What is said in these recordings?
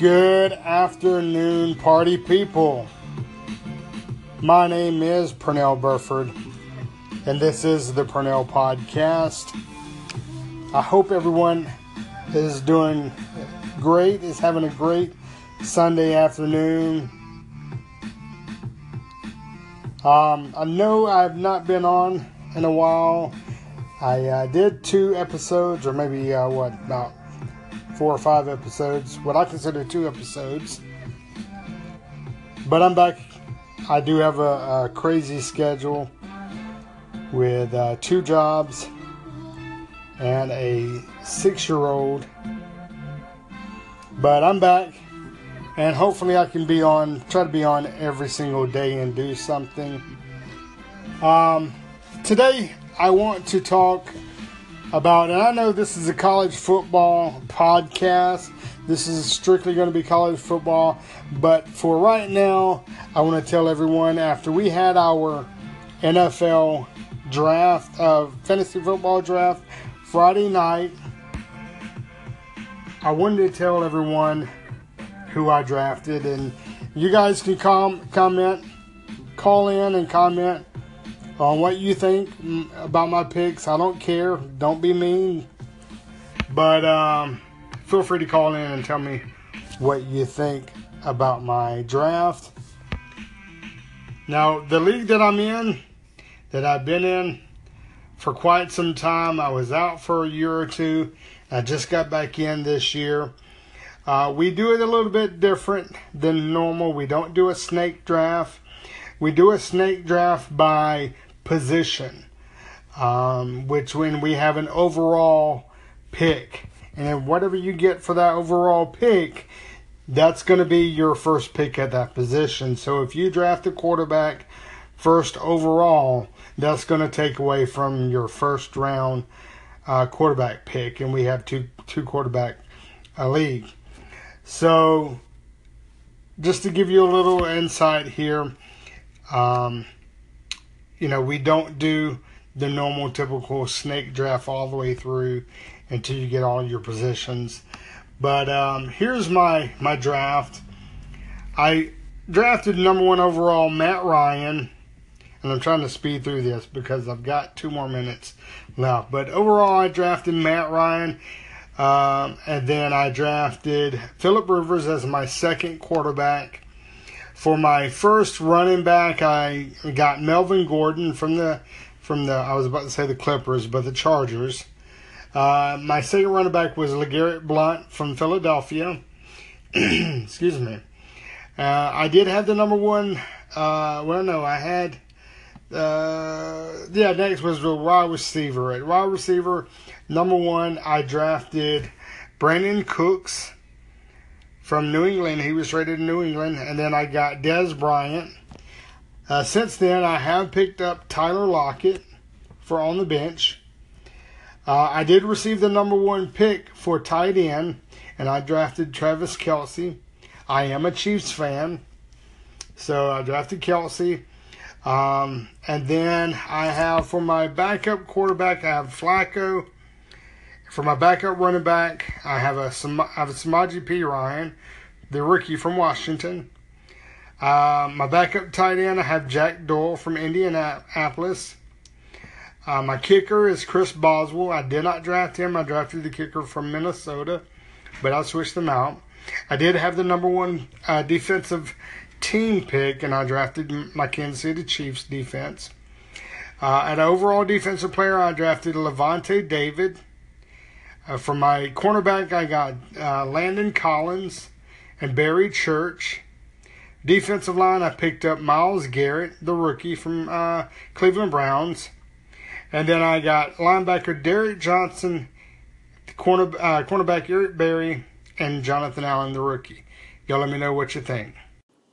Good afternoon, party people. My name is Pernell Burford, and this is the Pernell Podcast. I hope everyone is doing great, is having a great Sunday afternoon. Um, I know I've not been on in a while. I uh, did two episodes, or maybe uh, what, about four or five episodes, what I consider two episodes. But I'm back. I do have a, a crazy schedule with uh, two jobs and a six year old. But I'm back, and hopefully, I can be on, try to be on every single day and do something. Um, today, I want to talk about, and I know this is a college football podcast. This is strictly going to be college football. But for right now, I want to tell everyone after we had our NFL draft, uh, fantasy football draft Friday night, I wanted to tell everyone who I drafted. And you guys can com- comment, call in and comment on what you think about my picks. I don't care. Don't be mean. But um, feel free to call in and tell me what you think about my draft. Now, the league that I'm in, that I've been in for quite some time, I was out for a year or two. I just got back in this year. Uh, we do it a little bit different than normal. We don't do a snake draft. We do a snake draft by position, um, which when we have an overall pick, and then whatever you get for that overall pick, that's going to be your first pick at that position. So if you draft a quarterback first overall, that's going to take away from your first round uh, quarterback pick, and we have two two quarterback uh, league. So just to give you a little insight here. Um, you know, we don't do the normal typical snake draft all the way through until you get all your positions. But um, here's my my draft. I drafted number one overall Matt Ryan, and I'm trying to speed through this because I've got two more minutes left. But overall, I drafted Matt Ryan, um, and then I drafted Philip Rivers as my second quarterback. For my first running back, I got Melvin Gordon from the from the I was about to say the Clippers, but the Chargers. Uh, my second running back was LeGarrette Blunt from Philadelphia. Excuse me. Uh, I did have the number one. Uh, well, no, I had. Uh, yeah, next was the wide receiver. At wide receiver, number one, I drafted Brandin Cooks from New England. He was traded to New England, and then I got Dez Bryant. Uh, since then, I have picked up Tyler Lockett for on the bench. Uh, I did receive the number one pick for tight end, and I drafted Travis Kelce. I am a Chiefs fan, so I drafted Kelce. Um, and then I have for my backup quarterback, I have Flacco. For my backup running back, I have a I have a Samaje Ryan, the rookie from Washington. Uh, my backup tight end, I have Jack Doyle from Indianapolis. Uh, my kicker is Chris Boswell. I did not draft him. I drafted the kicker from Minnesota, but I switched them out. I did have the number one uh, defensive team pick, and I drafted my Kansas City Chiefs defense. Uh, overall defensive player, I drafted Lavonte David. Uh, for my cornerback, I got uh, Landon Collins and Barry Church. Defensive line, I picked up Myles Garrett, the rookie from uh, Cleveland Browns. And then I got linebacker Derrick Johnson, corner, uh, cornerback Eric Berry, and Jonathan Allen, the rookie. Y'all let me know what you think.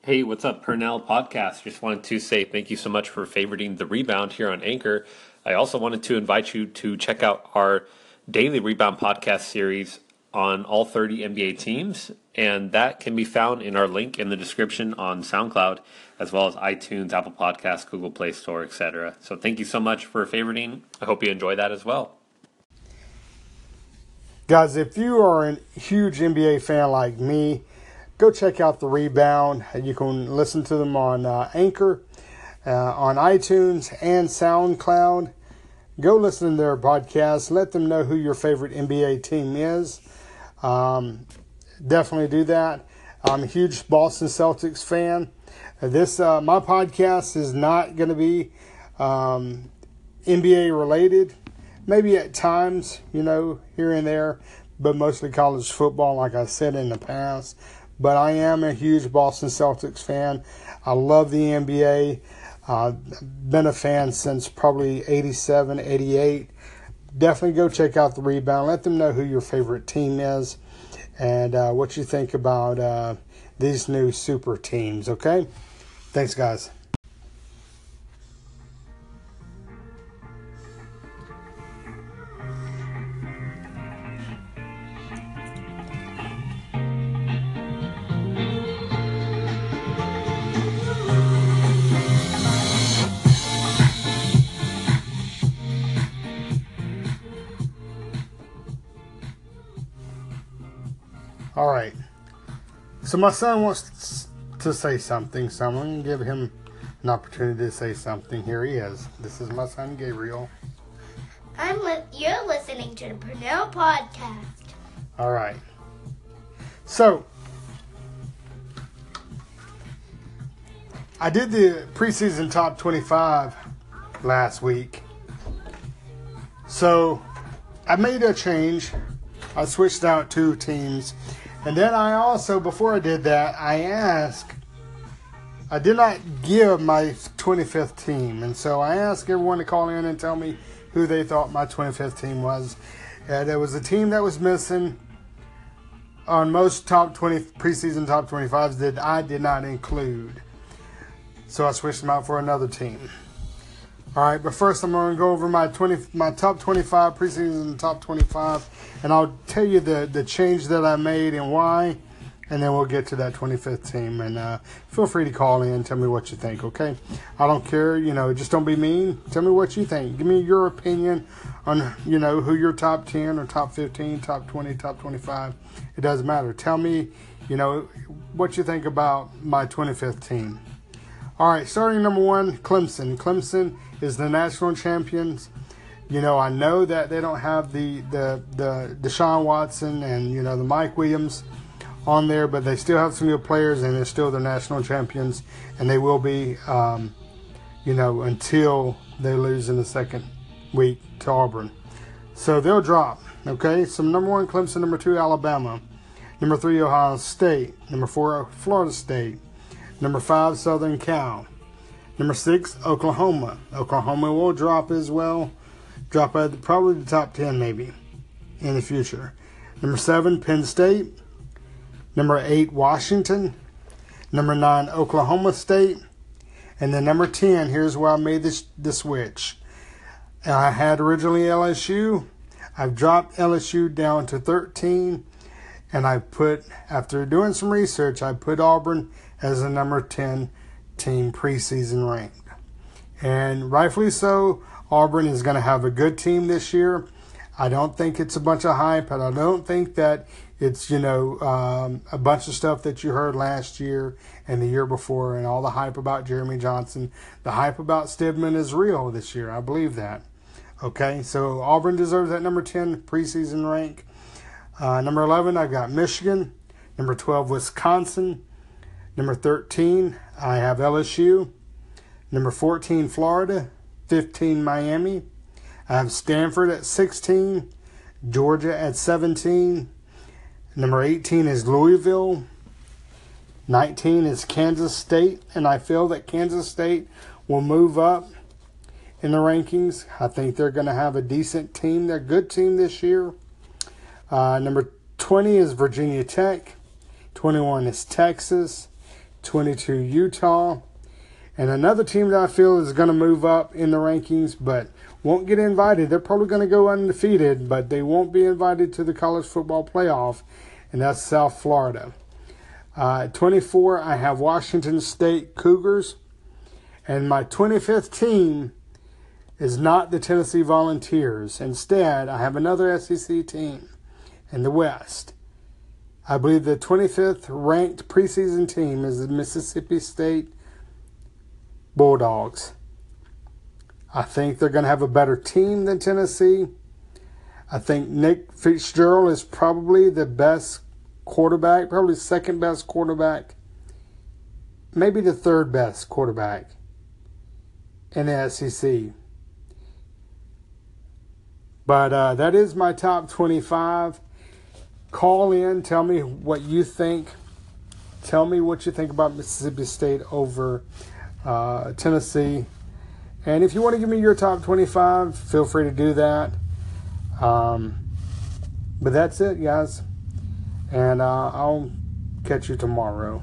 Hey, what's up, Pernell Podcast? Just wanted to say thank you so much for favoriting the rebound here on Anchor. I also wanted to invite you to check out our daily rebound podcast series on all 30 NBA teams, and that can be found in our link in the description on SoundCloud, as well as iTunes, Apple Podcasts, Google Play Store, etc. So thank you so much for favoriting. I hope you enjoy that as well. Guys, if you are a huge NBA fan like me, go check out the Rebound. You can listen to them on uh, Anchor, uh, on iTunes, and SoundCloud. Go listen to their podcast. Let them know who your favorite NBA team is. Um, definitely do that. I'm a huge Boston Celtics fan. This uh, my podcast is not going to be um, NBA related. Maybe at times, you know, here and there, but mostly college football, like I said in the past. But I am a huge Boston Celtics fan. I love the NBA. Uh, been a fan since probably 87, 88. Definitely go check out the rebound. Let them know who your favorite team is and uh, what you think about uh, these new super teams, okay? Thanks, guys. So my son wants to say something, so I'm going to give him an opportunity to say something. Here he is. This is my son Gabriel. I'm li- you're listening to the Pernell podcast. All right. So I did the preseason top 25 last week. So I made a change. I switched out two teams and then I also, before I did that, I asked, I did not give my 25th team. And so I asked everyone to call in and tell me who they thought my 25th team was. And there was a team that was missing on most top 20 preseason top 25s that I did not include. So I switched them out for another team. All right, but first I'm going to go over my 20 my top 25 preseason top 25 and I'll tell you the the change that I made and why and then we'll get to that 25th team and uh, feel free to call in and tell me what you think, okay? I don't care, you know, just don't be mean. Tell me what you think. Give me your opinion on, you know, who your top 10 or top 15, top 20, top 25. It doesn't matter. Tell me, you know, what you think about my 25th team. All right, starting number one, Clemson. Clemson is the national champions. You know, I know that they don't have the the the Deshaun Watson and you know the Mike Williams on there, but they still have some good players, and they're still the national champions, and they will be, um, you know, until they lose in the second week to Auburn. So they'll drop. Okay, so number one, Clemson. Number two, Alabama. Number three, Ohio State. Number four, Florida State. Number five, Southern Cal. Number six, Oklahoma. Oklahoma will drop as well. Drop at probably the top 10 maybe in the future. Number seven, Penn State. Number eight, Washington. Number nine, Oklahoma State. And then number 10, here's where I made this, the switch. I had originally LSU. I've dropped LSU down to 13. And I put, after doing some research, I put Auburn as the number 10 team preseason ranked. And rightfully so, Auburn is going to have a good team this year. I don't think it's a bunch of hype, and I don't think that it's, you know, um, a bunch of stuff that you heard last year and the year before, and all the hype about Jeremy Johnson. The hype about Stidham is real this year. I believe that. Okay, so Auburn deserves that number 10 preseason rank. Uh, number 11, I've got Michigan. Number 12, Wisconsin. Number 13, I have LSU. Number 14, Florida. 15, Miami. I have Stanford at 16. Georgia at 17. Number 18 is Louisville. 19 is Kansas State. And I feel that Kansas State will move up in the rankings. I think they're going to have a decent team. They're a good team this year. Uh, number 20 is Virginia Tech. 21 is Texas. 22 Utah. And another team that I feel is going to move up in the rankings, but won't get invited. They're probably going to go undefeated, but they won't be invited to the college football playoff, and that's South Florida. Uh, 24, I have Washington State Cougars. And my 25th team is not the Tennessee Volunteers. Instead, I have another SEC team in the West. I believe the 25th ranked preseason team is the Mississippi State Bulldogs. I think they're going to have a better team than Tennessee. I think Nick Fitzgerald is probably the best quarterback, probably second best quarterback, maybe the third best quarterback in the SEC. But uh, that is my top 25. Call in, tell me what you think. Tell me what you think about Mississippi State over uh, Tennessee. And if you want to give me your top 25, feel free to do that. Um, but that's it, guys. And uh, I'll catch you tomorrow.